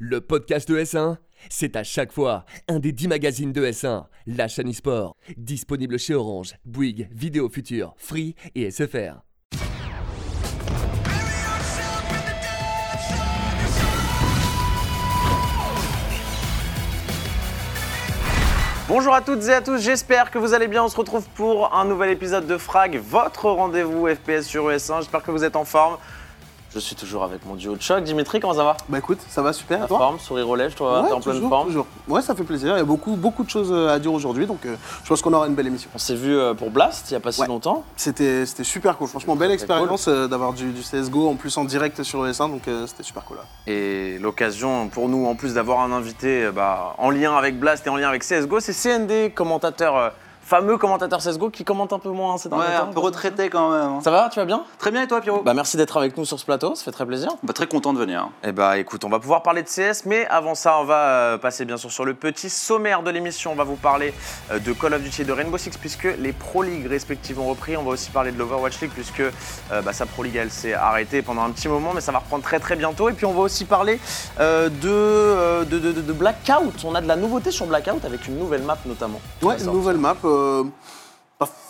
le podcast de S1, c'est à chaque fois un des 10 magazines de S1, la chaîne e-sport, disponible chez Orange, Bouygues, Vidéo Future, Free et SFR. Bonjour à toutes et à tous, j'espère que vous allez bien. On se retrouve pour un nouvel épisode de Frag, votre rendez-vous FPS sur ES1. J'espère que vous êtes en forme. Je suis toujours avec mon duo de choc. Dimitri, comment ça va? Bah écoute, ça va super. Toi? forme, sourire aux lèvres, toi, Ouais, t'es en pleine toujours, forme. toujours. Ouais, ça fait plaisir. Il y a beaucoup, beaucoup de choses euh, à dire aujourd'hui, donc euh, je pense qu'on aura une belle émission. On s'est vu euh, pour Blast il n'y a pas si Ouais. longtemps. C'était, c'était super cool. Franchement, belle expérience euh, d'avoir du, du CSGO en plus en direct sur ES1, donc euh, c'était super cool. là. Et l'occasion pour nous, en plus d'avoir un invité bah, en lien avec Blast et en lien avec CSGO, c'est CND, commentateur, euh, fameux commentateur CSGO qui commente un peu moins ces derniers Ouais, temps. un peu retraité quand même. hein. Ça va, tu vas bien? Très bien et toi Pierrot? Bah merci d'être avec nous sur ce plateau, ça fait très plaisir. Bah, Très content de venir. Eh bah écoute, on va pouvoir parler de CS, mais avant ça, on va euh, passer bien sûr sur le petit sommaire de l'émission. On va vous parler euh, de Call of Duty et de Rainbow Six, puisque les Pro League respectives ont repris. On va aussi parler de l'Overwatch League, puisque euh, bah, sa Pro League, elle s'est arrêtée pendant un petit moment, mais ça va reprendre très très bientôt. Et puis on va aussi parler euh, de, euh, de, de- de- de Blackout. On a de la nouveauté sur Blackout avec une nouvelle map notamment. Ouais, une nouvelle map. Euh,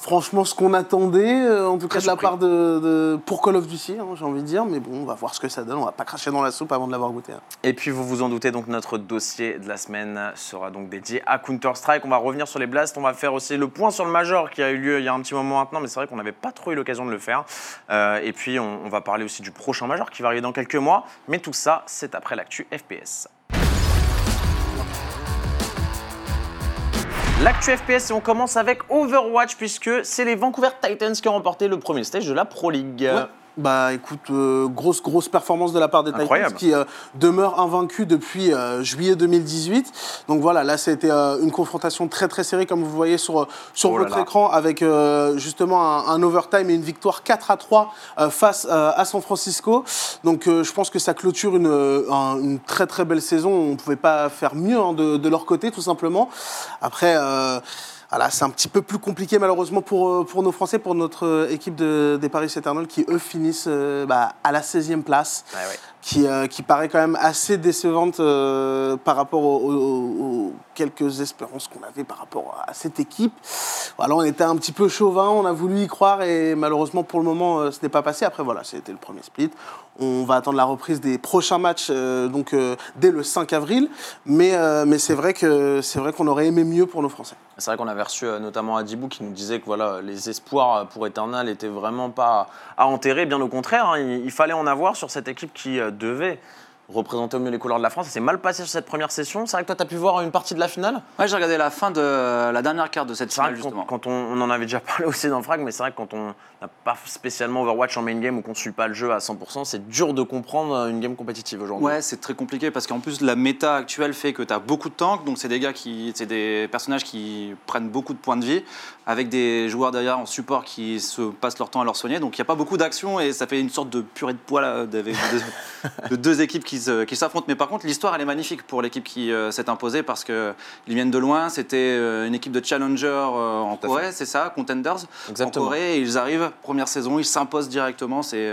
franchement ce qu'on attendait, euh, en tout Très cas de la part de, de- pour Call of Duty, hein, j'ai envie de dire. Mais bon, on va voir ce que ça donne. On va pas cracher dans la soupe avant de l'avoir goûté. hein. Et puis vous vous en doutez, donc notre dossier de la semaine sera donc dédié à Counter-Strike. On va revenir sur les blasts, on va faire aussi le point sur le Major qui a eu lieu il y a un petit moment maintenant, mais c'est vrai qu'on n'avait pas trop eu l'occasion de le faire. Euh, et puis on, on va parler aussi du prochain Major qui va arriver dans quelques mois. Mais tout ça, c'est après l'actu FPS. L'actu FPS et on commence avec Overwatch puisque c'est les Vancouver Titans qui ont remporté le premier stage de la Pro League. Bah écoute, euh, grosse grosse performance de la part des Incroyable. Titans qui euh, demeurent invaincus depuis euh, juillet 2018. Donc voilà, là c'était euh, une confrontation très très serrée comme vous voyez sur, sur Oh là votre là. écran avec justement un, un overtime et une victoire 4 à 3 euh, face à San Francisco. Donc je pense que ça clôture une, un- une très très belle saison. On ne pouvait pas faire mieux hein, de, de leur côté tout simplement. Après... voilà, c'est un petit peu plus compliqué malheureusement pour, euh, pour nos Français, pour notre euh, équipe de, des Paris Eternal qui eux finissent euh, bah, à la 16e place, Ouais, ouais. Qui, euh, qui paraît quand même assez décevante euh, par rapport aux, quelques espérances qu'on avait par rapport à cette équipe. Voilà, on était un petit peu chauvin, on a voulu y croire et malheureusement pour le moment euh, ce n'est pas passé. Après voilà, c'était le premier split. On va attendre la reprise des prochains matchs donc dès le 5 avril, mais, mais c'est vrai que c'est vrai qu'on aurait aimé mieux pour nos Français. C'est vrai qu'on avait reçu notamment Adibou qui nous disait que voilà, les espoirs pour Eternal n'étaient vraiment pas à enterrer, bien au contraire. hein, il, fallait en avoir sur cette équipe qui devait représenter au mieux les couleurs de la France. Ça s'est mal passé sur cette première session. C'est vrai que toi, tu as pu voir une partie de la finale. Ouais, j'ai regardé la fin de la dernière carte de cette finale quand, justement. quand on, on en avait déjà parlé aussi dans Frag, mais c'est vrai que quand on n'a pas spécialement Overwatch en main game ou qu'on ne suit pas le jeu à 100%, c'est dur de comprendre euh, une game compétitive aujourd'hui. Ouais, c'est très compliqué parce qu'en plus la méta actuelle fait que tu as beaucoup de tanks, donc c'est des gars qui, c'est des personnages qui prennent beaucoup de points de vie, avec des joueurs derrière en support qui se passent leur temps à leur soigner. Donc il n'y a pas beaucoup d'action et ça fait une sorte de purée de poil avec deux, de deux équipes qui s'affrontent. Mais par contre, l'histoire elle est magnifique pour l'équipe qui euh, s'est imposée parce que ils viennent de loin. C'était euh, une équipe de challenger euh, en Corée, c'est ça, contenders? Exactement. en Corée. Et ils arrivent première saison, ils s'imposent directement. C'est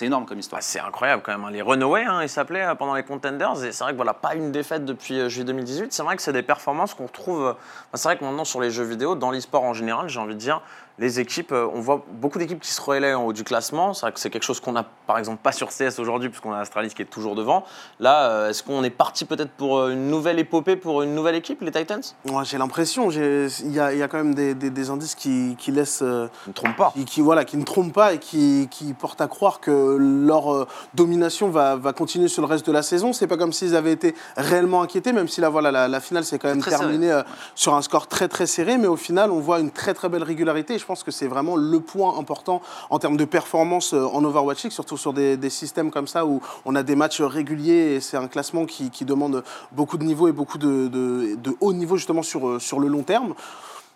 énorme comme histoire. Bah, c'est incroyable quand même. hein. Les Runaway, hein, ils s'appelaient pendant les Contenders. Et c'est vrai que voilà, pas une défaite depuis juillet 2018. C'est vrai que c'est des performances qu'on retrouve. bah, c'est vrai que maintenant sur les jeux vidéo, dans l'e-sport en général, j'ai envie de dire, les équipes, euh, on voit beaucoup d'équipes qui se relaient en haut du classement. C'est vrai que c'est quelque chose qu'on n'a par exemple pas sur CS aujourd'hui, puisqu'on a Astralis qui est toujours devant. Là, euh, est-ce qu'on est parti peut-être pour euh, une nouvelle épopée pour une nouvelle équipe, les Titans? Moi, j'ai l'impression, il y a, il y a quand même des, des- des indices qui, qui laissent, euh, ne me trompe pas. qui, qui, voilà, qui ne trompent pas et qui, qui portent à croire que leur euh, domination va, va continuer sur le reste de la saison. C'est pas comme s'ils avaient été réellement inquiétés, même si là, voilà, la, la finale s'est quand même terminée euh, sur un score très très serré, mais au final, on voit une très très belle régularité. Je pense que c'est vraiment le point important en termes de performance euh, en Overwatch League, surtout sur des, systèmes comme ça où on a des matchs réguliers et c'est un classement qui, demande beaucoup de niveau et beaucoup de, de- de haut niveau justement sur, euh, sur le long terme.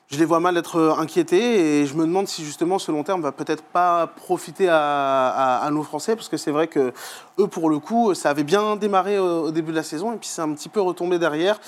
Je les vois mal être euh, inquiétés et je me demande si justement ce long terme va peut-être pas profiter à nos Français parce que c'est vrai que eux pour le coup ça avait bien démarré au, au début de la saison et puis c'est un petit peu retombé derrière.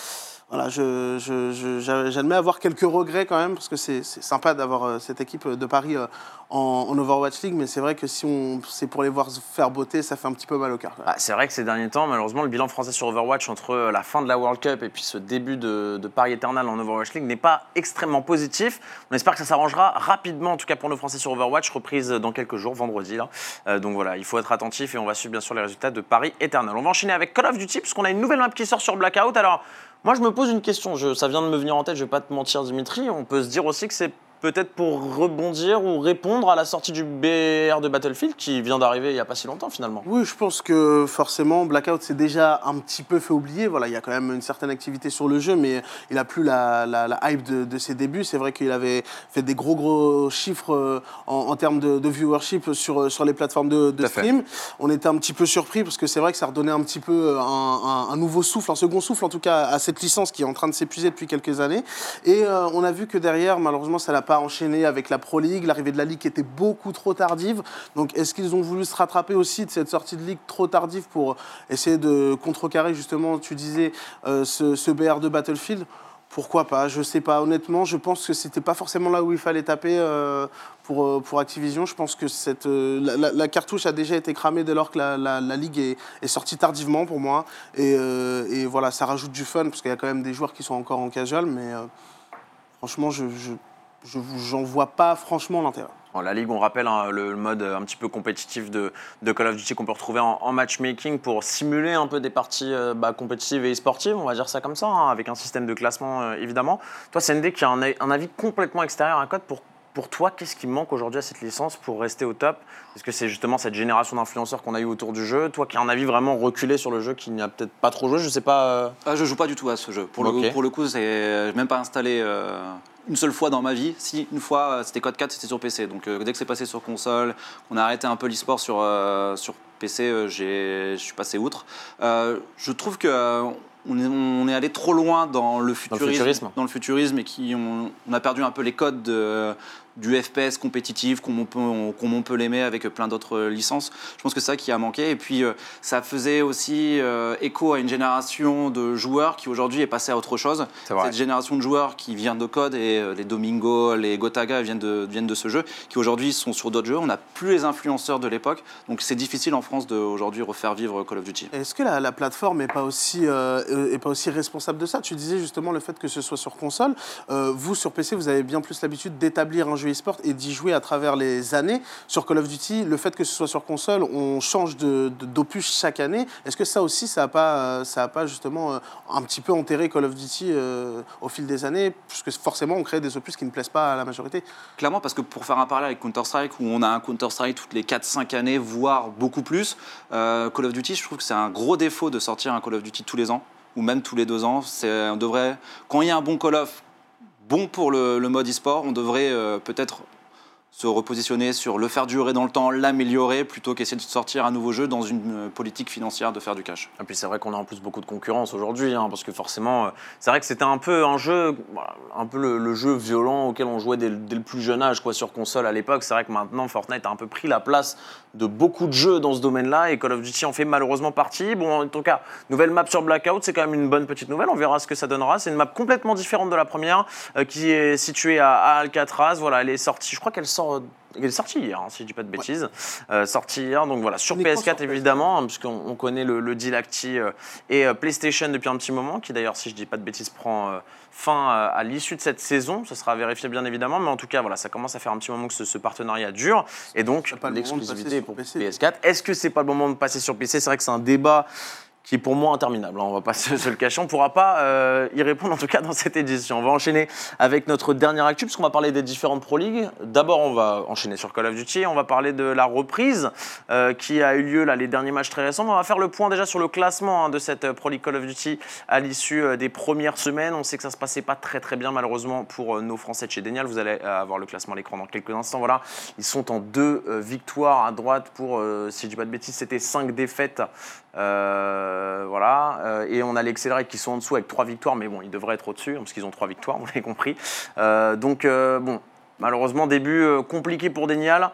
Voilà, je, je- je- j'admets avoir quelques regrets quand même, parce que c'est sympa d'avoir euh, cette équipe de Paris euh, en, Overwatch League, mais c'est vrai que si c'est pour les voir faire beauté, ça fait un petit peu mal au cœur. Ah, c'est vrai que ces derniers temps, malheureusement, le bilan français sur Overwatch entre euh, la fin de la World Cup et puis ce début de, Paris Eternal en Overwatch League n'est pas extrêmement positif. On espère que ça s'arrangera rapidement, en tout cas pour nos Français sur Overwatch, reprise dans quelques jours, vendredi. Euh, donc voilà, il faut être attentif et on va suivre bien sûr les résultats de Paris Eternal. On va enchaîner avec Call of Duty, puisqu'on a une nouvelle map qui sort sur Blackout. Alors, moi je me pose une question, je- ça vient de me venir en tête, je vais pas te mentir Dimitri, on peut se dire aussi que c'est peut-être pour rebondir ou répondre à la sortie du BR de Battlefield qui vient d'arriver il n'y a pas si longtemps finalement. Oui, je pense que forcément, Blackout s'est déjà un petit peu fait oublier. Voilà, il y a quand même une certaine activité sur le jeu, mais il a plus la, la- la hype de, de ses débuts. C'est vrai qu'il avait fait des gros, gros chiffres euh, en, en termes de, de viewership sur, euh, sur les plateformes de, de fait. stream. On était un petit peu surpris parce que c'est vrai que ça redonnait un petit peu un, un- un nouveau souffle, un second souffle en tout cas à cette licence qui est en train de s'épuiser depuis quelques années. Et euh, on a vu que derrière, malheureusement, ça n'a pas enchaîné avec la Pro League. L'arrivée de la Ligue était beaucoup trop tardive. Donc est-ce qu'ils ont voulu se rattraper aussi de cette sortie de Ligue trop tardive pour essayer de contrecarrer justement, tu disais, euh, ce, ce BR de Battlefield? Pourquoi pas? Je sais pas. Honnêtement, je pense que c'était pas forcément là où il fallait taper euh, pour, euh, pour Activision. Je pense que cette, la, cartouche a déjà été cramée dès lors que la, la- ligue est, est sortie tardivement pour moi. Et, et voilà, ça rajoute du fun parce qu'il y a quand même des joueurs qui sont encore en casual. Mais franchement, je, je j'en vois pas franchement l'intérêt. La Ligue, on rappelle hein, le, mode un petit peu compétitif de, Call of Duty qu'on peut retrouver en, matchmaking pour simuler un peu des parties euh, bah, compétitives et e-sportives, on va dire ça comme ça, hein, avec un système de classement euh, évidemment. Toi, CND, qui a un, un avis complètement extérieur à Code, pour, pour toi, qu'est-ce qui manque aujourd'hui à cette licence pour rester au top? Est-ce que c'est justement cette génération d'influenceurs qu'on a eu autour du jeu? Toi qui as un avis vraiment reculé sur le jeu, qui n'y a peut-être pas trop joué, je sais pas. euh, Ah, je joue pas du tout à ce jeu. Pour, le, pour le coup, c'est j'ai même pas installé euh, une seule fois dans ma vie. Si, une fois, euh, c'était Code 4, c'était sur PC. Donc euh, dès que c'est passé sur console, on a arrêté un peu l'e-sport sur, euh, sur PC, euh, je suis passé outre. Euh, je trouve que euh, on est, on est allé trop loin dans le futurisme, futurisme. dans le futurisme et qui on, on a perdu un peu les codes de- du FPS compétitif comme on peut, comme on peut l'aimer avec plein d'autres licences. Je pense que c'est ça qui a manqué. Et puis, euh, ça faisait aussi euh, écho à une génération de joueurs qui aujourd'hui est passée à autre chose. Cette génération de joueurs qui vient de code et euh, les Domingo, les Gotaga viennent de, viennent de ce jeu, qui aujourd'hui sont sur d'autres jeux. On n'a plus les influenceurs de l'époque. Donc c'est difficile en France d'aujourd'hui refaire vivre Call of Duty. Est-ce que la, la plateforme n'est pas, aussi, euh, est pas aussi responsable de ça? Tu disais justement le fait que ce soit sur console. Euh, vous, sur PC, vous avez bien plus l'habitude d'établir un jeu e-sport et d'y jouer à travers les années. Sur Call of Duty, le fait que ce soit sur console, on change d'opus chaque année. Est-ce que ça aussi, ça n'a pas, euh, ça a pas justement euh, un petit peu enterré Call of Duty euh, au fil des années Puisque forcément, on crée des opus qui ne plaisent pas à la majorité? Clairement, parce que pour faire un parallèle avec Counter-Strike, où on a un Counter-Strike toutes les 4-5 années, voire beaucoup plus, Call of Duty, je trouve que c'est un gros défaut de sortir un Call of Duty tous les ans, ou même tous les deux ans. On devrait, quand il y a un bon Call of, bon pour le, mode e-sport, on devrait euh, peut-être se repositionner sur le faire durer dans le temps, l'améliorer, plutôt qu'essayer de sortir un nouveau jeu dans une euh, politique financière de faire du cash. Et puis c'est vrai qu'on a en plus beaucoup de concurrence aujourd'hui, hein, parce que forcément, euh, c'est vrai que c'était un peu un jeu, un peu le, jeu violent auquel on jouait dès, le- dès le plus jeune âge, quoi, sur console à l'époque. C'est vrai que maintenant, Fortnite a un peu pris la place de beaucoup de jeux dans ce domaine-là, et Call of Duty en fait malheureusement partie. Bon, en tout cas, nouvelle map sur Blackout, c'est quand même une bonne petite nouvelle. On verra ce que ça donnera. C'est une map complètement différente de la première, euh, qui est située à, à Alcatraz. Voilà, elle est sortie. Je crois qu'elle sort. Euh, Elle est sortie hier, hein, si je dis pas de bêtises. Euh, sortie hier, donc voilà, sur Uniquement PS4 sur PS4. évidemment, hein, puisqu'on on connaît le, le deal Acti euh, et euh, PlayStation depuis un petit moment, qui d'ailleurs, si je dis pas de bêtises, prend fin à l'issue de cette saison. Ce sera vérifié bien évidemment, mais en tout cas, voilà, ça commence à faire un petit moment que ce, ce partenariat dure, et donc le l'exclusivité sur pour PC. PS4. Est-ce que c'est pas le moment de passer sur PC C'est vrai que c'est un débat qui est pour moi interminable. hein, On va pas se, le cacher. On ne pourra pas euh, y répondre en tout cas dans cette édition. On va enchaîner avec notre dernière actu puisqu'on va parler des différentes Pro League. D'abord, on va enchaîner sur Call of Duty. On va parler de la reprise euh, qui a eu lieu là les derniers matchs très récents. On va faire le point déjà sur le classement hein, de cette euh, Pro League Call of Duty à l'issue des premières semaines. On sait que ça se passait pas très très bien malheureusement pour nos Français de chez Denial. Vous allez avoir le classement à l'écran dans quelques instants. Voilà, ils sont en deux victoires à droite pour, euh, si je dis pas de bêtises, c'était cinq défaites. Euh, voilà, Euh, et on a les Accelerate qui sont en dessous avec trois victoires, mais bon, ils devraient être au-dessus, hein, parce qu'ils ont trois victoires, vous l'avez compris. Euh, donc, bon, malheureusement, début compliqué pour Denial.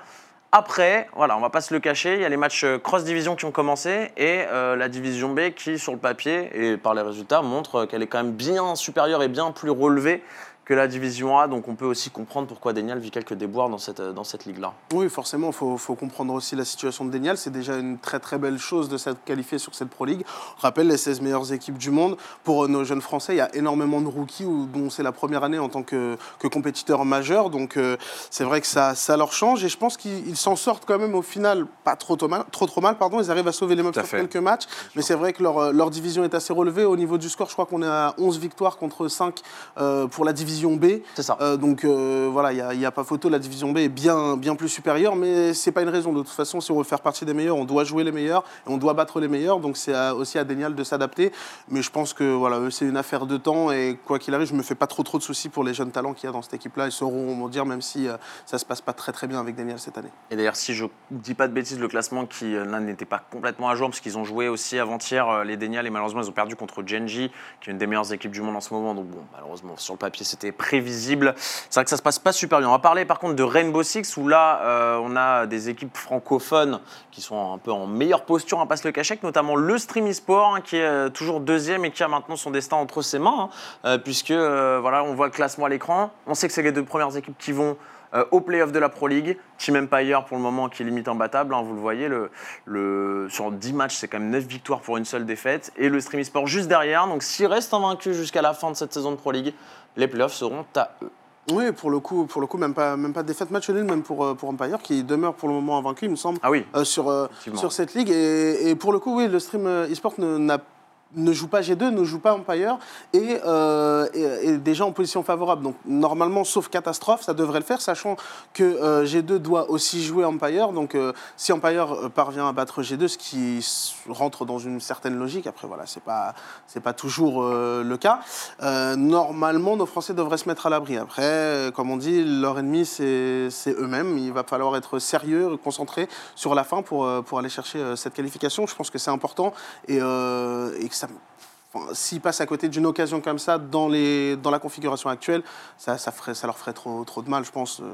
Après, voilà, on va pas se le cacher, il y a les matchs cross-division qui ont commencé et la division B qui, sur le papier et par les résultats, montre qu'elle est quand même bien supérieure et bien plus relevée que la division A. Donc on peut aussi comprendre pourquoi Daniel vit quelques déboires dans cette, dans cette ligue-là. Oui, forcément, il faut, faut comprendre aussi la situation de Denial. C'est déjà une très très belle chose de s'être qualifié sur cette Pro League. On rappelle les 16 meilleures équipes du monde. Pour nos jeunes Français, il y a énormément de rookies où- dont c'est la première année en tant que, que compétiteur majeur. Donc euh, c'est vrai que ça, ça leur change et je pense qu'ils ils s'en sortent quand même au final pas trop trop mal. Trop, trop mal pardon. Ils arrivent à sauver les meubles sur fait. quelques matchs. Mais c'est vrai que leur, euh, leur division est assez relevée. Au niveau du score, je crois qu'on est à 11 victoires contre 5 euh, pour la division B. C'est ça. Euh, donc euh, voilà, il n'y a, pas photo, la division B est bien, bien plus supérieure, mais c'est pas une raison. De toute façon, si on veut faire partie des meilleurs, on doit jouer les meilleurs et on doit battre les meilleurs. Donc c'est aussi à Denial de s'adapter. Mais je pense que voilà, c'est une affaire de temps et quoi qu'il arrive, je me fais pas trop trop de soucis pour les jeunes talents qu'il y a dans cette équipe-là. Ils sauront m'en dire, même si euh, ça se passe pas très très bien avec Denial cette année. Et d'ailleurs, si je dis pas de bêtises, le classement qui là n'était pas complètement à jour parce qu'ils ont joué aussi avant-hier les Denial et malheureusement ils ont perdu contre Genji, qui est une des meilleures équipes du monde en ce moment. Donc bon, malheureusement sur le papier c'était prévisible. C'est vrai que ça se passe pas super bien. On va parler par contre de Rainbow Six où là euh, on a des équipes francophones qui sont un peu en meilleure posture, on va pas se le cacher, avec notamment le Stream eSport hein, qui est euh, toujours deuxième et qui a maintenant son destin entre ses mains, hein, euh, puisque voilà on voit le classement à l'écran. On sait que c'est les deux premières équipes qui vont au playoff de la Pro League. Team Empire pour le moment qui est limite imbattable, hein, vous le voyez, le, sur 10 matchs c'est quand même 9 victoires pour une seule défaite. Et le Stream eSport juste derrière, donc s'il reste invaincu jusqu'à la fin de cette saison de Pro League, les playoffs seront à eux. Oui, pour le coup, pour le coup même pas, même pas de défaite match nul, même pour, euh, pour Empire, qui demeure pour le moment invaincu, il me semble. Ah oui, euh, sur, euh, sur cette ligue. Et, et pour le coup, oui, le stream e-sport n'a- ne joue pas G2, ne joue pas Empire, et, euh, déjà en position favorable. Donc normalement, sauf catastrophe, ça devrait le faire, sachant que euh, G2 doit aussi jouer Empire. Donc euh, si Empire euh, parvient à battre G2, ce qui rentre dans une certaine logique, après voilà, c'est pas, pas toujours le cas, normalement nos Français devraient se mettre à l'abri. Après, comme on dit, leur ennemi c'est eux-mêmes. Il va falloir être sérieux, concentré sur la fin pour, pour aller chercher cette qualification. Je pense que c'est important et, ça. S'ils passent à côté d'une occasion comme ça dans, les, dans la configuration actuelle, ça, ça, ferait, ça leur ferait trop, trop de mal, je pense. Euh,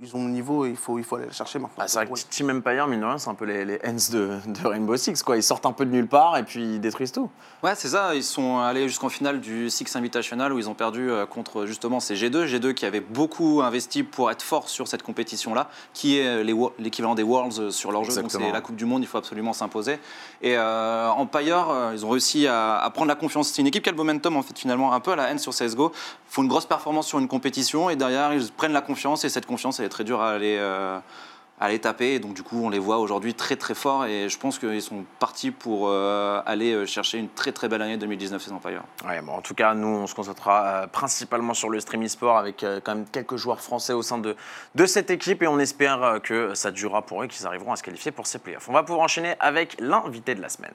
Ils ont le niveau et il faut, il faut aller le chercher maintenant. Bah, c'est vrai que. Team Empire, mine de rien, c'est un peu les, les Hens de, de Rainbow Six. Quoi. Ils sortent un peu de nulle part et puis ils détruisent tout. Ouais, c'est ça. Ils sont allés jusqu'en finale du Six Invitational où ils ont perdu euh, contre justement ces G2. G2 qui avait beaucoup investi pour être fort sur cette compétition-là, qui est wo- l'équivalent des Worlds euh, sur leur jeu. Donc c'est la Coupe du Monde, il faut absolument s'imposer. Et euh, Empire, euh, ils ont réussi à, à prendre la confiance. C'est une équipe qui a le momentum en fait finalement un peu à la haine sur CSGO. Font une grosse performance sur une compétition et derrière ils prennent la confiance et cette confiance elle est très dure à aller. euh, à les taper. Et donc, du coup, on les voit aujourd'hui très très forts. Et je pense qu'ils sont partis pour euh, aller euh, chercher une très très belle année 2019 ces Empire. Ouais, bon, en tout cas, nous, on se concentrera principalement sur le stream e-sport avec quand même quelques joueurs français au sein de, de cette équipe et on espère que ça durera pour eux, qu'ils arriveront à se qualifier pour ces playoffs. On va pouvoir enchaîner avec l'invité de la semaine.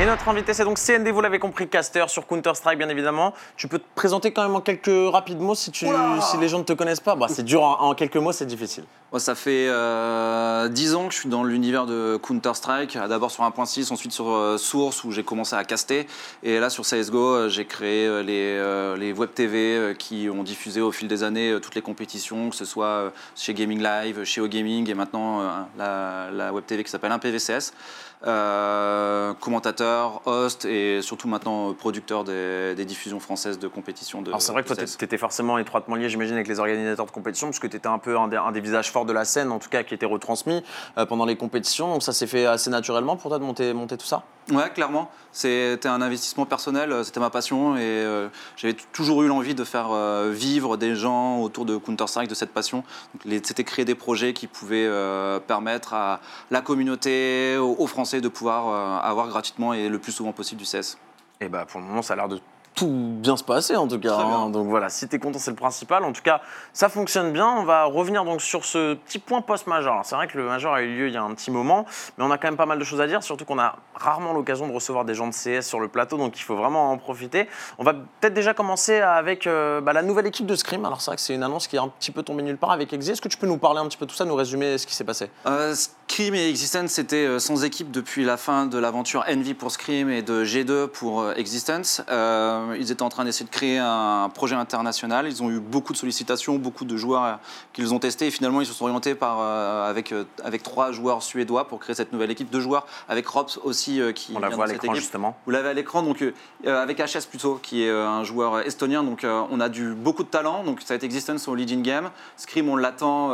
Et notre invité, c'est donc CND, vous l'avez compris, caster sur Counter-Strike, bien évidemment. Tu peux te présenter quand même en quelques rapides mots si, tu, si les gens ne te connaissent pas. Bah, c'est dur, en, en quelques mots, c'est difficile. Moi, ça fait euh, 10 ans que je suis dans l'univers de Counter-Strike, d'abord sur 1.6, ensuite sur euh, Source où j'ai commencé à caster. Et là, sur CSGO, euh, j'ai créé euh, les, euh, les web TV qui ont diffusé au fil des années toutes les compétitions, que ce soit chez Gaming Live, chez OGaming et maintenant la, la web TV qui s'appelle 1PVCS. Euh, commentateur, host et surtout maintenant producteur des, des diffusions françaises de compétitions de Alors c'est vrai que toi, tu étais forcément étroitement lié, j'imagine, avec les organisateurs de compétition, parce que tu étais un peu un des, un des visages forts de la scène, en tout cas, qui était retransmis euh, pendant les compétitions. Donc ça s'est fait assez naturellement pour toi de monter, monter tout ça? Ouais, clairement. C'était un investissement personnel, euh, c'était ma passion et euh, j'avais toujours eu l'envie de faire euh, vivre des gens autour de Counter-Strike, de cette passion. C'était créer des projets qui pouvaient euh, permettre à la communauté, aux, aux Français de pouvoir avoir gratuitement et le plus souvent possible du CS. Et bah pour le moment, ça a l'air de tout bien se passer en tout cas. Très bien. hein. Donc voilà, si tu es content, c'est le principal. En tout cas, ça fonctionne bien. On va revenir donc sur ce petit point post-major. Alors, C'est vrai que le major a eu lieu il y a un petit moment, mais on a quand même pas mal de choses à dire, surtout qu'on a rarement l'occasion de recevoir des gens de CS sur le plateau, donc il faut vraiment en profiter. On va peut-être déjà commencer avec euh, bah, la nouvelle équipe de Scream. Alors c'est vrai que c'est une annonce qui est un petit peu tombée nulle part avec Exi. Est-ce que tu peux nous parler un petit peu de tout ça, nous résumer ce qui s'est passé? Euh, Scream et Existence c'était euh, sans équipe depuis la fin de l'aventure Envy pour Scream et de G2 pour euh, Existence. Euh, Euh, ils étaient en train d'essayer de créer un projet international. Ils ont eu beaucoup de sollicitations, beaucoup de joueurs euh, qu'ils ont testés. Et finalement, ils se sont orientés par, euh, avec, avec trois joueurs suédois pour créer cette nouvelle équipe. Deux joueurs avec Rops aussi qui On la voit à l'écran justement. Vous l'avez à l'écran, donc avec HS plutôt, qui est un joueur estonien. Donc on a du beaucoup de talent. Donc ça va être Existence au leading game. Scream, on l'attend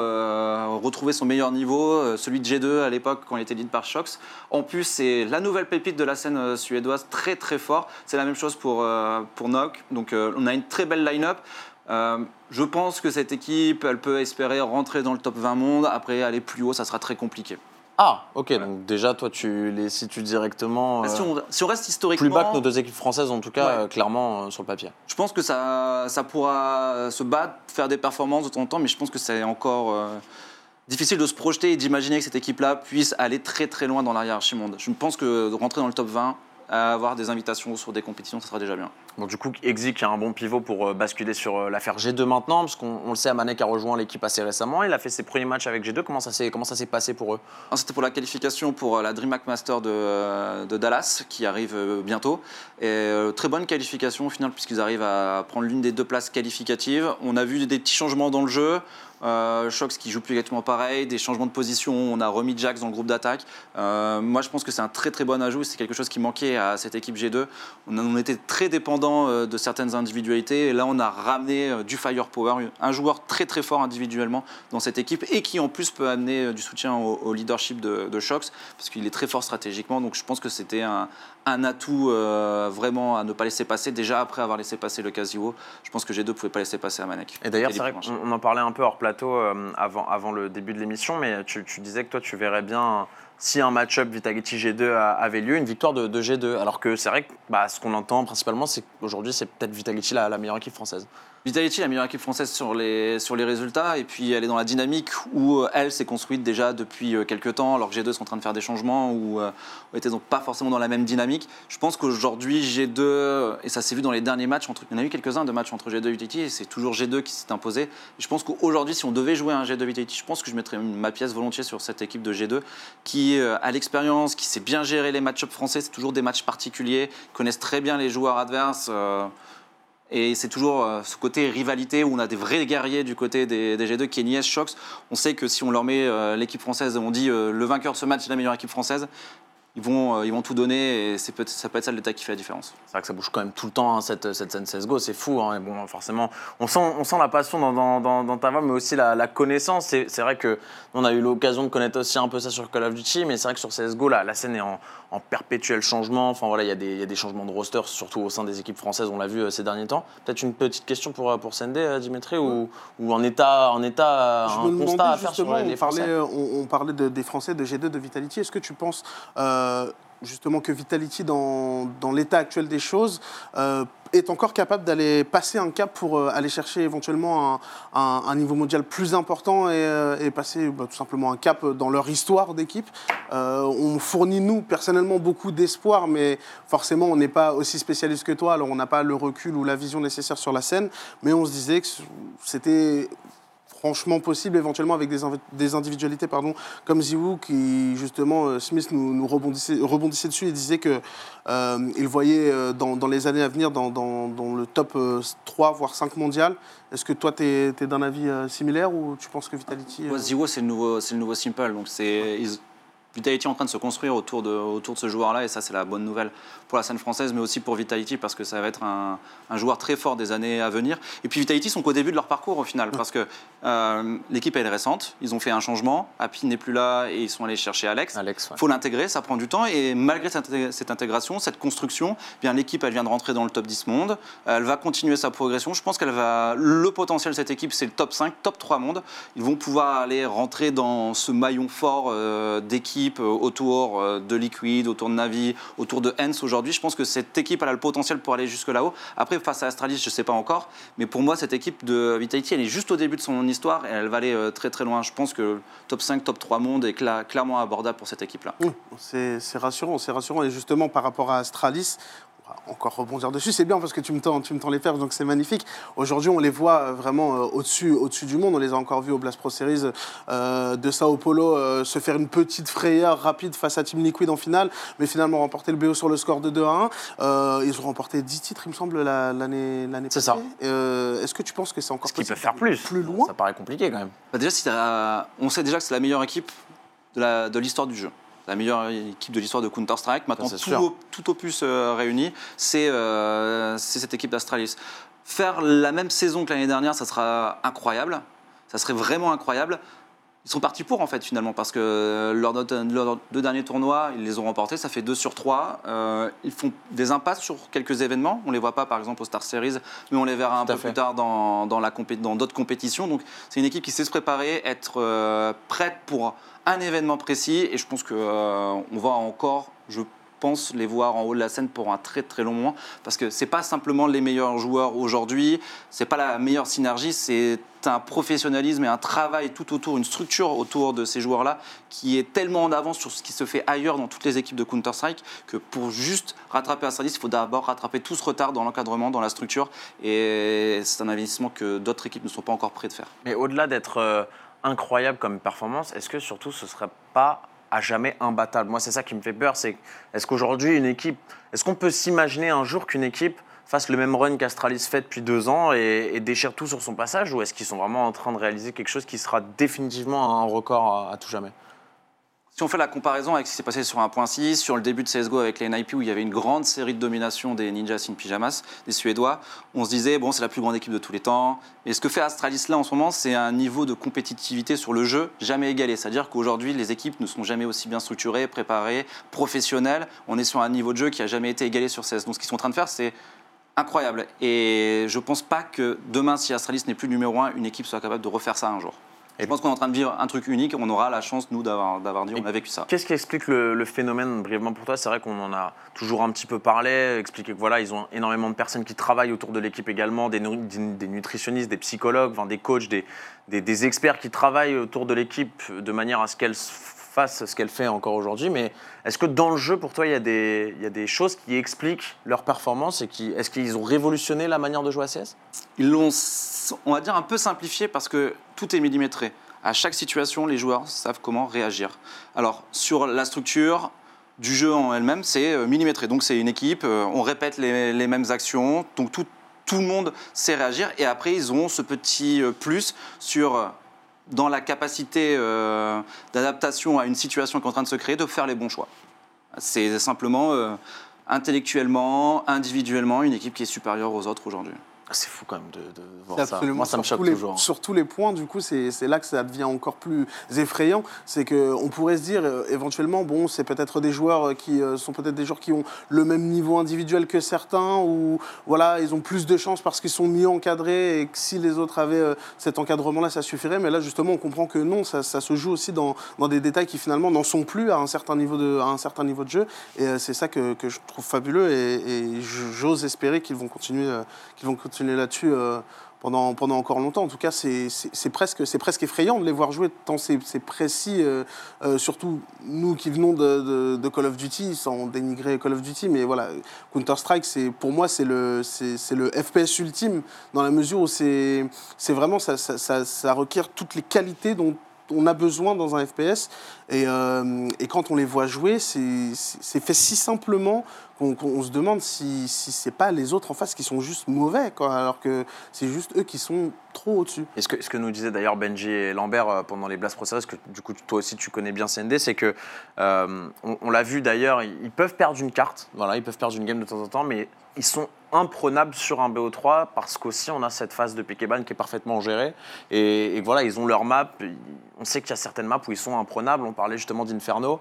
retrouver son meilleur niveau, celui de G2 à l'époque quand il était lead par Shox. En plus, c'est la nouvelle pépite de la scène suédoise, très très fort. C'est la même chose pour euh, pour Nock. Donc euh, on a une très belle line-up. Euh, je pense que cette équipe, elle peut espérer rentrer dans le top 20 monde. Après, aller plus haut, ça sera très compliqué. Ah, ok, donc déjà, toi, tu les situes directement. euh, Si, on, si on reste historiquement, plus bas que nos deux équipes françaises, en tout cas, Ouais. euh, clairement, sur le papier. Je pense que ça, ça pourra se battre, faire des performances de temps en temps, mais je pense que c'est encore difficile de se projeter et d'imaginer que cette équipe-là puisse aller très très loin dans la hiérarchie monde. Je pense que de rentrer dans le top 20, avoir des invitations sur des compétitions, ça sera déjà bien. Bon, du coup, Exi qui a un bon pivot pour euh, basculer sur euh, l'affaire G2 maintenant, parce qu'on on le sait, Amanek a rejoint l'équipe assez récemment. Il a fait ses premiers matchs avec G2. Comment ça s'est comment ça s'est passé pour eux? Alors, C'était pour la qualification pour euh, la DreamHack Master de, de Dallas qui arrive bientôt. Et très bonne qualification au final puisqu'ils arrivent à prendre l'une des deux places qualificatives. On a vu des petits changements dans le jeu. Euh, Shox qui joue plus exactement pareil, des changements de position. On a remis Jax dans le groupe d'attaque. Euh, moi, je pense que c'est un très très bon ajout. C'est quelque chose qui manquait à cette équipe G2. On, était très dépendant euh, de certaines individualités. Et là, on a ramené du firepower, un joueur très très fort individuellement dans cette équipe et qui en plus peut amener du soutien au, leadership de, de Shox parce qu'il est très fort stratégiquement. Donc je pense que c'était un, un atout euh, vraiment à ne pas laisser passer. Déjà après avoir laissé passer le Casio, je pense que G2 pouvait pas laisser passer Amanek. Et d'ailleurs, Quel c'est vrai dimanche. qu'on on en parlait un peu hors plateau euh, avant, avant le début de l'émission, mais tu, tu disais que toi, tu verrais bien si un match-up Vitality G2 a- avait lieu, une victoire de, de G2. Alors que c'est vrai que bah, ce qu'on entend principalement, c'est qu'aujourd'hui, c'est peut-être Vitality la, meilleure équipe française. Vitality, la meilleure équipe française sur les, sur les résultats, et puis elle est dans la dynamique où euh, elle s'est construite déjà depuis euh, quelques temps, alors que G2 sont en train de faire des changements, ou euh, était donc pas forcément dans la même dynamique. Je pense qu'aujourd'hui, G2, et ça s'est vu dans les derniers matchs, entre, il y en a eu quelques-uns de matchs entre G2 et Vitality, et c'est toujours G2 qui s'est imposé. Je pense qu'aujourd'hui, si on devait jouer un G2 Vitality, je pense que je mettrais ma pièce volontiers sur cette équipe de G2, qui euh, a l'expérience, qui sait bien gérer les match-ups français, c'est toujours des matchs particuliers, connaissent très bien les joueurs adverses. euh, et c'est toujours euh, ce côté rivalité où on a des vrais guerriers du côté des, des G2, Kenny S, Shox. On sait que si on leur met l'équipe française, on dit le vainqueur de ce match est la meilleure équipe française, ils vont, euh, ils vont tout donner et c'est peut ça peut être ça le détail qui fait la différence. C'est vrai que ça bouge quand même tout le temps, hein, cette, cette scène CSGO, c'est fou. hein. Et bon, forcément, on sent, on sent la passion dans, dans, dans- dans ta voix, mais aussi la, la connaissance. C'est c'est vrai que on a eu l'occasion de connaître aussi un peu ça sur Call of Duty, mais c'est vrai que sur CSGO, la, la scène est en, en perpétuel changement. Enfin voilà, il y, a des- il y a des changements de roster, surtout au sein des équipes françaises, on l'a vu euh, ces derniers temps. Peut-être une petite question pour, euh, pour Sendé, euh, Dimitri, ou, ou en état, en état Je un constat à faire sur les on parlait, Français on, on parlait de- des Français de G2, de Vitality. Est-ce que tu penses euh, justement que Vitality, dans, l'état actuel des choses, euh, est encore capable d'aller passer un cap pour euh, aller chercher éventuellement un, niveau mondial plus important et, euh, passer bah, tout simplement un cap dans leur histoire d'équipe. Euh, On fournit, nous, personnellement, beaucoup d'espoir, mais forcément, on n'est pas aussi spécialiste que toi, alors on n'a pas le recul ou la vision nécessaire sur la scène, mais on se disait que c'était franchement possible, éventuellement avec des, des individualités pardon, comme Ziwoo, qui justement, euh, Smith nous, nous rebondissait, rebondissait dessus et disait que euh, il voyait euh, dans, dans les années à venir dans, dans- dans le top euh, 3, voire 5 mondial. Est-ce que toi, tu es, d'un avis euh, similaire ou tu penses que Vitality... euh, c'est le nouveau, c'est le nouveau Simple. Donc c'est Vitality est en train de se construire autour de, autour de ce joueur-là, et ça, c'est la bonne nouvelle pour la scène française, mais aussi pour Vitality, parce que ça va être un, un joueur très fort des années à venir. Et puis Vitality sont qu'au début de leur parcours au final, parce que euh, l'équipe elle est récente, ils ont fait un changement, Happy n'est plus là, et ils sont allés chercher Alex. Alex, ouais. Faut l'intégrer, ça prend du temps. Et malgré cette intégration, cette construction, eh bien l'équipe, elle vient de rentrer dans le top 10 monde. Elle va continuer sa progression. Je pense qu'elle va. Le potentiel de cette équipe, c'est le top 5, top 3 monde. Ils vont pouvoir aller rentrer dans ce maillon fort euh, d'équipe euh, autour euh, de Liquid, autour de Navi, autour de Hens aujourd'hui. Je pense que cette équipe, a le potentiel pour aller jusque là-haut. Après, face à Astralis, je ne sais pas encore. Mais pour moi, cette équipe de Vitality, elle est juste au début de son histoire et elle va aller euh, très très loin. Je pense que top 5, top 3 monde est cla- clairement abordable pour cette équipe-là. C'est rassurant, c'est rassurant. Et justement, par rapport à Astralis, encore rebondir dessus. C'est bien parce que tu me tends, tu me tends les perches, donc c'est magnifique. Aujourd'hui, on les voit euh, vraiment euh, au-dessus, au-dessus du monde. On les a encore vus au Blast Pro Series euh, de Sao Paulo euh, se faire une petite frayeur rapide face à Team Liquid en finale, mais finalement remporter le BO sur le score de 2 à 1. Euh, ils ont remporté 10 titres, il me semble, la- l'année, l'année C'est passée. ça. Euh, est-ce que tu penses que c'est encore possible peuvent faire plus Plus loin Ça paraît compliqué quand même. Bah déjà, si on sait déjà que c'est la meilleure équipe de la- de l'histoire du jeu. La meilleure équipe de l'histoire de Counter-Strike. Maintenant, tout, op- tout opus euh, réuni, c'est euh, c'est cette équipe d'Astralis. Faire la même saison que l'année dernière, ça sera incroyable. Ça serait vraiment incroyable. Ils sont partis pour, en fait, finalement, parce que leurs deux, leurs deux derniers tournois, ils les ont remportés. Ça fait 2 sur 3. ils font des impasses sur quelques événements. On ne les voit pas, par exemple, au Star Series, mais on les verra un peu fait. plus tard dans, dans la compé- dans d'autres compétitions. Donc, c'est une équipe qui sait se préparer, être euh, prête pour un événement précis. Et je pense qu'on va encore, je les voir en haut de la scène pour un très très long moment. Parce que c'est pas simplement les meilleurs joueurs aujourd'hui, c'est pas la meilleure synergie, c'est un professionnalisme et un travail tout autour, une structure autour de ces joueurs-là qui est tellement en avance sur ce qui se fait ailleurs dans toutes les équipes de Counter-Strike que pour juste rattraper Astralis, il faut d'abord rattraper tout ce retard dans l'encadrement, dans la structure. Et c'est un investissement que d'autres équipes ne sont pas encore prêtes de faire. Mais au-delà d'être euh, incroyable comme performance, est-ce que surtout ce serait pas à jamais imbattable Moi, c'est ça qui me fait peur. C'est est-ce qu'aujourd'hui une équipe, est-ce qu'on peut s'imaginer un jour qu'une équipe fasse le même run qu'Astralis fait depuis deux ans et, déchire tout sur son passage, ou est-ce qu'ils sont vraiment en train de réaliser quelque chose qui sera définitivement un record à tout jamais? Si on fait la comparaison avec ce qui s'est passé sur 1.6, sur le début de CSGO avec les NIP où il y avait une grande série de domination des Ninjas in Pyjamas, des Suédois, on se disait, bon, c'est la plus grande équipe de tous les temps. Et ce que fait Astralis là en ce moment, c'est un niveau de compétitivité sur le jeu jamais égalé. C'est-à-dire qu'aujourd'hui, les équipes ne sont jamais aussi bien structurées, préparées, professionnelles. On est sur un niveau de jeu qui a jamais été égalé sur CS. Donc ce qu'ils sont en train de faire, c'est incroyable. Et je pense pas que demain, si Astralis n'est plus numéro un, une équipe soit capable de refaire ça un jour. Et je pense qu'on est en train de vivre un truc unique. On aura la chance, nous, d'avoir dit, on a vécu ça. Qu'est-ce qui explique le, le phénomène brièvement pour toi? C'est vrai qu'on en a toujours un petit peu parlé, expliqué que voilà, ils ont énormément de personnes qui travaillent autour de l'équipe également, des, nu- des- des nutritionnistes, des psychologues, enfin, des coachs, des, des- des experts qui travaillent autour de l'équipe de manière à ce qu'elle fasse ce qu'elle fait encore aujourd'hui. Mais est-ce que dans le jeu, pour toi, il y, a des, il y a des choses qui expliquent leur performance et qui est-ce qu'ils ont révolutionné la manière de jouer à CS Ils l'ont, on va dire, un peu simplifié parce que tout est millimétré. À chaque situation, les joueurs savent comment réagir. Alors, sur la structure du jeu en elle-même, c'est euh, millimétré. Donc, c'est une équipe, euh, on répète les, les mêmes actions, donc tout, tout le monde sait réagir. Et après, ils ont ce petit euh, plus sur, dans la capacité euh, d'adaptation à une situation qui est en train de se créer, de faire les bons choix. C'est simplement, euh, intellectuellement, individuellement, une équipe qui est supérieure aux autres aujourd'hui. C'est fou quand même de, voir ça. Moi, ça me choque les- toujours. Sur tous les points, du coup, c'est c'est là que ça devient encore plus effrayant. C'est qu'on pourrait se dire, euh, éventuellement, bon, c'est peut-être des joueurs euh, qui euh, sont peut-être des joueurs qui ont le même niveau individuel que certains, ou voilà, ils ont plus de chances parce qu'ils sont mieux encadrés et que si les autres avaient euh, cet encadrement-là, ça suffirait. Mais là, justement, on comprend que non, ça, ça se joue aussi dans, dans des détails qui finalement n'en sont plus à un certain niveau de, à un certain niveau de jeu. Et c'est ça que, que je trouve fabuleux et, et j'ose espérer qu'ils vont continuer, qu'ils vont continuer là-dessus. euh, pendant, pendant encore longtemps. En tout cas, c'est presque, presque effrayant de les voir jouer tant c'est précis. euh, euh, surtout nous qui venons de, de- Call of Duty, sans dénigrer Call of Duty, mais voilà, Counter-Strike, pour moi, c'est le, le FPS ultime dans la mesure où c'est vraiment, ça, ça, ça, requiert toutes les qualités dont on a besoin dans un FPS. Et, et quand on les voit jouer, c'est fait si simplement qu'on se demande si, si c'est pas les autres en face qui sont juste mauvais, alors que c'est juste eux qui sont trop au-dessus. Et ce que, ce que nous disaient d'ailleurs Benji et Lambert euh, pendant les Blast Pro Series, que du coup toi aussi tu connais bien CND, c'est que euh, on, l'a vu d'ailleurs, ils, peuvent perdre une carte, voilà, ils peuvent perdre une game de temps en temps, mais ils sont imprenables sur un BO3 parce qu'aussi on a cette phase de pick qui est parfaitement gérée et, voilà ils ont leur map. On sait qu'il y a certaines maps où ils sont imprenables. On parlait justement d'Inferno.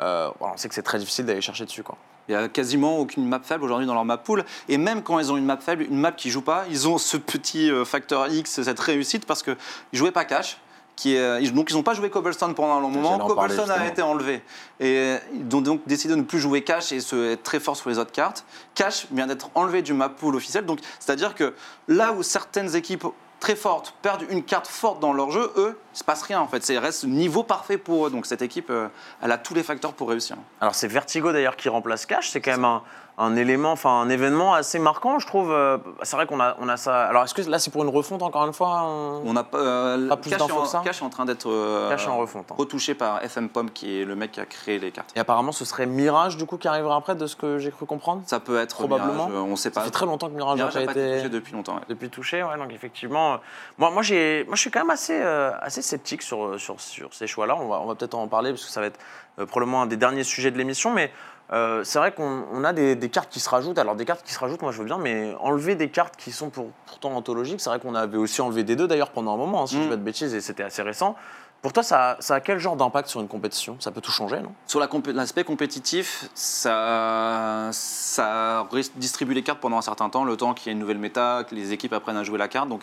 Euh, on sait que c'est très difficile d'aller chercher dessus. Il n'y a quasiment aucune map faible aujourd'hui dans leur map pool. Et même quand ils ont une map faible, une map qui joue pas, ils ont ce petit euh, facteur X, cette réussite, parce qu'ils ne jouaient pas cash. Qui est, euh, donc ils n'ont pas joué Cobblestone pendant un long moment. Cobblestone a été enlevé. Et ils ont donc décidé de ne plus jouer cash et se, être très fort sur les autres cartes. Cash vient d'être enlevé du map pool officiel. Donc c'est-à-dire que là où certaines équipes très fortes perdent une carte forte dans leur jeu, eux, il se passe rien en fait. C'est reste niveau parfait pour eux. Donc cette équipe, euh, elle a tous les facteurs pour réussir. Alors c'est Vertigo d'ailleurs qui remplace Cash, c'est quand même un, un élément, enfin un événement assez marquant, je trouve. Euh, C'est vrai qu'on a, on a ça. Alors, est-ce que là, c'est pour une refonte encore une fois on- On n'a pas. euh, Pas plus d'infos que ça Cash est en train d'être euh, en refonte, hein. retouché par FM Pom, qui est le mec qui a créé les cartes. Et apparemment, ce serait Mirage du coup qui arrivera après, de ce que j'ai cru comprendre. Ça peut être Probablement. Mirage, euh, on sait Ça pas. fait très longtemps que Mirage n'a Mirage pas n'a pas été été touché depuis longtemps. ouais. depuis touché, ouais. Donc effectivement, euh, moi, moi, j'ai, moi, je suis quand même assez, euh, assez sceptique sur, euh, sur, sur ces choix-là. On va, on va peut-être en parler parce que ça va être euh, probablement un des derniers sujets de l'émission, mais. Euh, c'est vrai qu'on on a des, des cartes qui se rajoutent. Alors des cartes qui se rajoutent, moi je veux bien, mais enlever des cartes qui sont pour- pourtant anthologiques, c'est vrai qu'on avait aussi enlevé des deux d'ailleurs pendant un moment, hein, si je Mm. dis pas de bêtises, et c'était assez récent. Pour toi, ça, ça a quel genre d'impact sur une compétition? Ça peut tout changer, non? Sur la l'aspect compétitif, ça, ça distribue les cartes pendant un certain temps, le temps qu'il y ait une nouvelle méta, que les équipes apprennent à jouer la carte. Donc,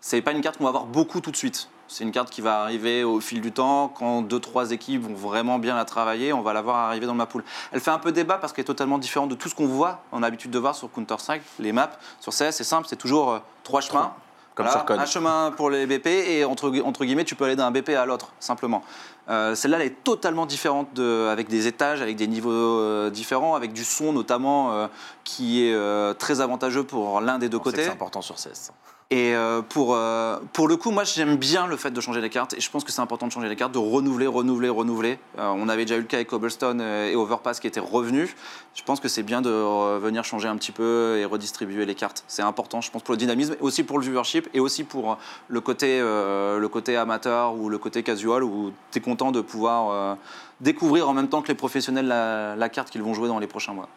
c'est pas une carte qu'on va avoir beaucoup tout de suite. C'est une carte qui va arriver au fil du temps. Quand deux, trois équipes vont vraiment bien la travailler, on va la voir arriver dans ma poule. Elle fait un peu débat parce qu'elle est totalement différente de tout ce qu'on voit, on a l'habitude de voir sur Counter-Strike. Les maps, sur CS, c'est simple, c'est toujours euh, trois chemins. Comme Voilà. Un chemin pour les BP et entre, gu- entre guillemets, tu peux aller d'un BP à l'autre, simplement. Euh, Celle-là, elle est totalement différente, de, avec des étages, avec des niveaux euh, différents, avec du son notamment euh, qui est très avantageux pour l'un des deux On côtés. C'est important sur CS. Et euh, pour, euh, pour le coup, moi j'aime bien le fait de changer les cartes et je pense que c'est important de changer les cartes, de renouveler, renouveler, renouveler. Euh, on avait déjà eu le cas avec Cobblestone et Overpass qui étaient revenus. Je pense que c'est bien de venir changer un petit peu et redistribuer les cartes. C'est important, je pense, pour le dynamisme, et aussi pour le viewership et aussi pour le côté, le côté amateur ou le côté casual où tu es content de pouvoir découvrir en même temps que les professionnels la, la carte qu'ils vont jouer dans les prochains mois.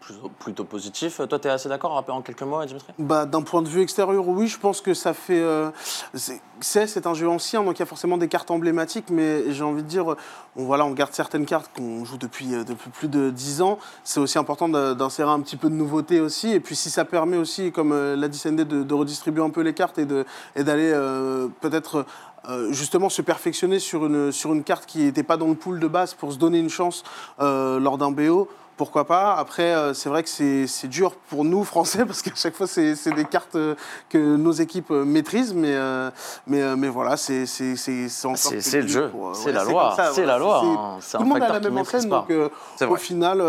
Plutôt, plutôt positif. Toi, tu es assez d'accord en quelques mots, Dimitri? Bah, D'un point de vue extérieur, oui, je pense que ça fait. euh, c'est- un jeu ancien, donc il y a forcément des cartes emblématiques, mais j'ai envie de dire, on, voilà, on garde certaines cartes qu'on joue depuis, euh, depuis plus de 10 ans. C'est aussi important d'insérer un petit peu de nouveauté aussi. Et puis si ça permet aussi, comme euh, l'a dit de, de redistribuer un peu les cartes et de- et d'aller euh, peut-être. Euh, justement se perfectionner sur une, sur une carte qui n'était pas dans le pool de base pour se donner une chance euh, lors d'un BO, pourquoi pas Après, euh, c'est vrai que c'est dur pour nous, Français, parce qu'à chaque fois, c'est des cartes euh, que nos équipes euh, maîtrisent, mais, mais, mais voilà, c'est c'est- le jeu, c'est ouais, la loi, c'est voilà, la loi. hein. C'est Tout le monde a la même pas. donc au final,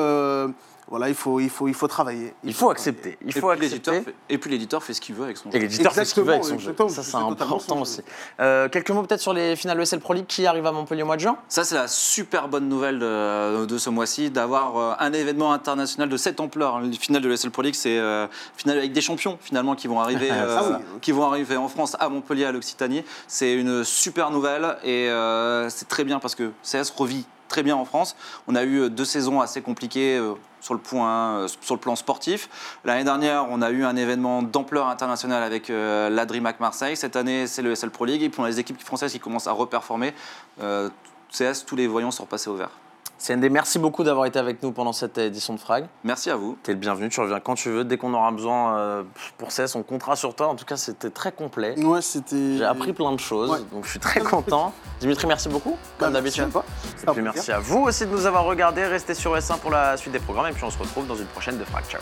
voilà, il faut, il, faut, il faut travailler. Il faut accepter. Il Et faut puis l'éditeur accepter. fait- et puis l'éditeur fait ce qu'il veut avec son jeu. Et l'éditeur fait ce qu'il veut avec son jeu. Ça, c'est important aussi. Euh, quelques mots peut-être sur les finales ESL Pro League qui arrivent à Montpellier au mois de juin? Ça, c'est la super bonne nouvelle de, de ce mois-ci, d'avoir euh, un événement international de cette ampleur. Le final de l'ESL Pro League, c'est euh, finale avec des champions, finalement, qui vont arriver, euh, Ah oui. qui vont arriver en France, à Montpellier, à l'Occitanie. C'est une super nouvelle et euh, c'est très bien parce que CS revit très bien en France. On a eu euh, deux saisons assez compliquées euh, sur le, point, euh, sur le plan sportif. L'année dernière, on a eu un événement d'ampleur internationale avec euh, la Marseille. Cette année, c'est le SL Pro League. Et puis les équipes françaises qui commencent à reperformer. CS, tous les voyants sont repassés au vert. CND, merci beaucoup d'avoir été avec nous pendant cette édition de Frag. Merci à vous. T'es le bienvenu, tu reviens quand tu veux. Dès qu'on aura besoin euh, pour CS, on comptera sur toi. En tout cas, c'était très complet. Ouais, c'était. J'ai appris plein de choses, Ouais. donc je suis très content. Dimitri, merci beaucoup, Bah, comme merci à d'habitude. toi. Et puis merci à vous aussi de nous avoir regardés. Restez sur S1 pour la suite des programmes et puis on se retrouve dans une prochaine de Frag. Ciao.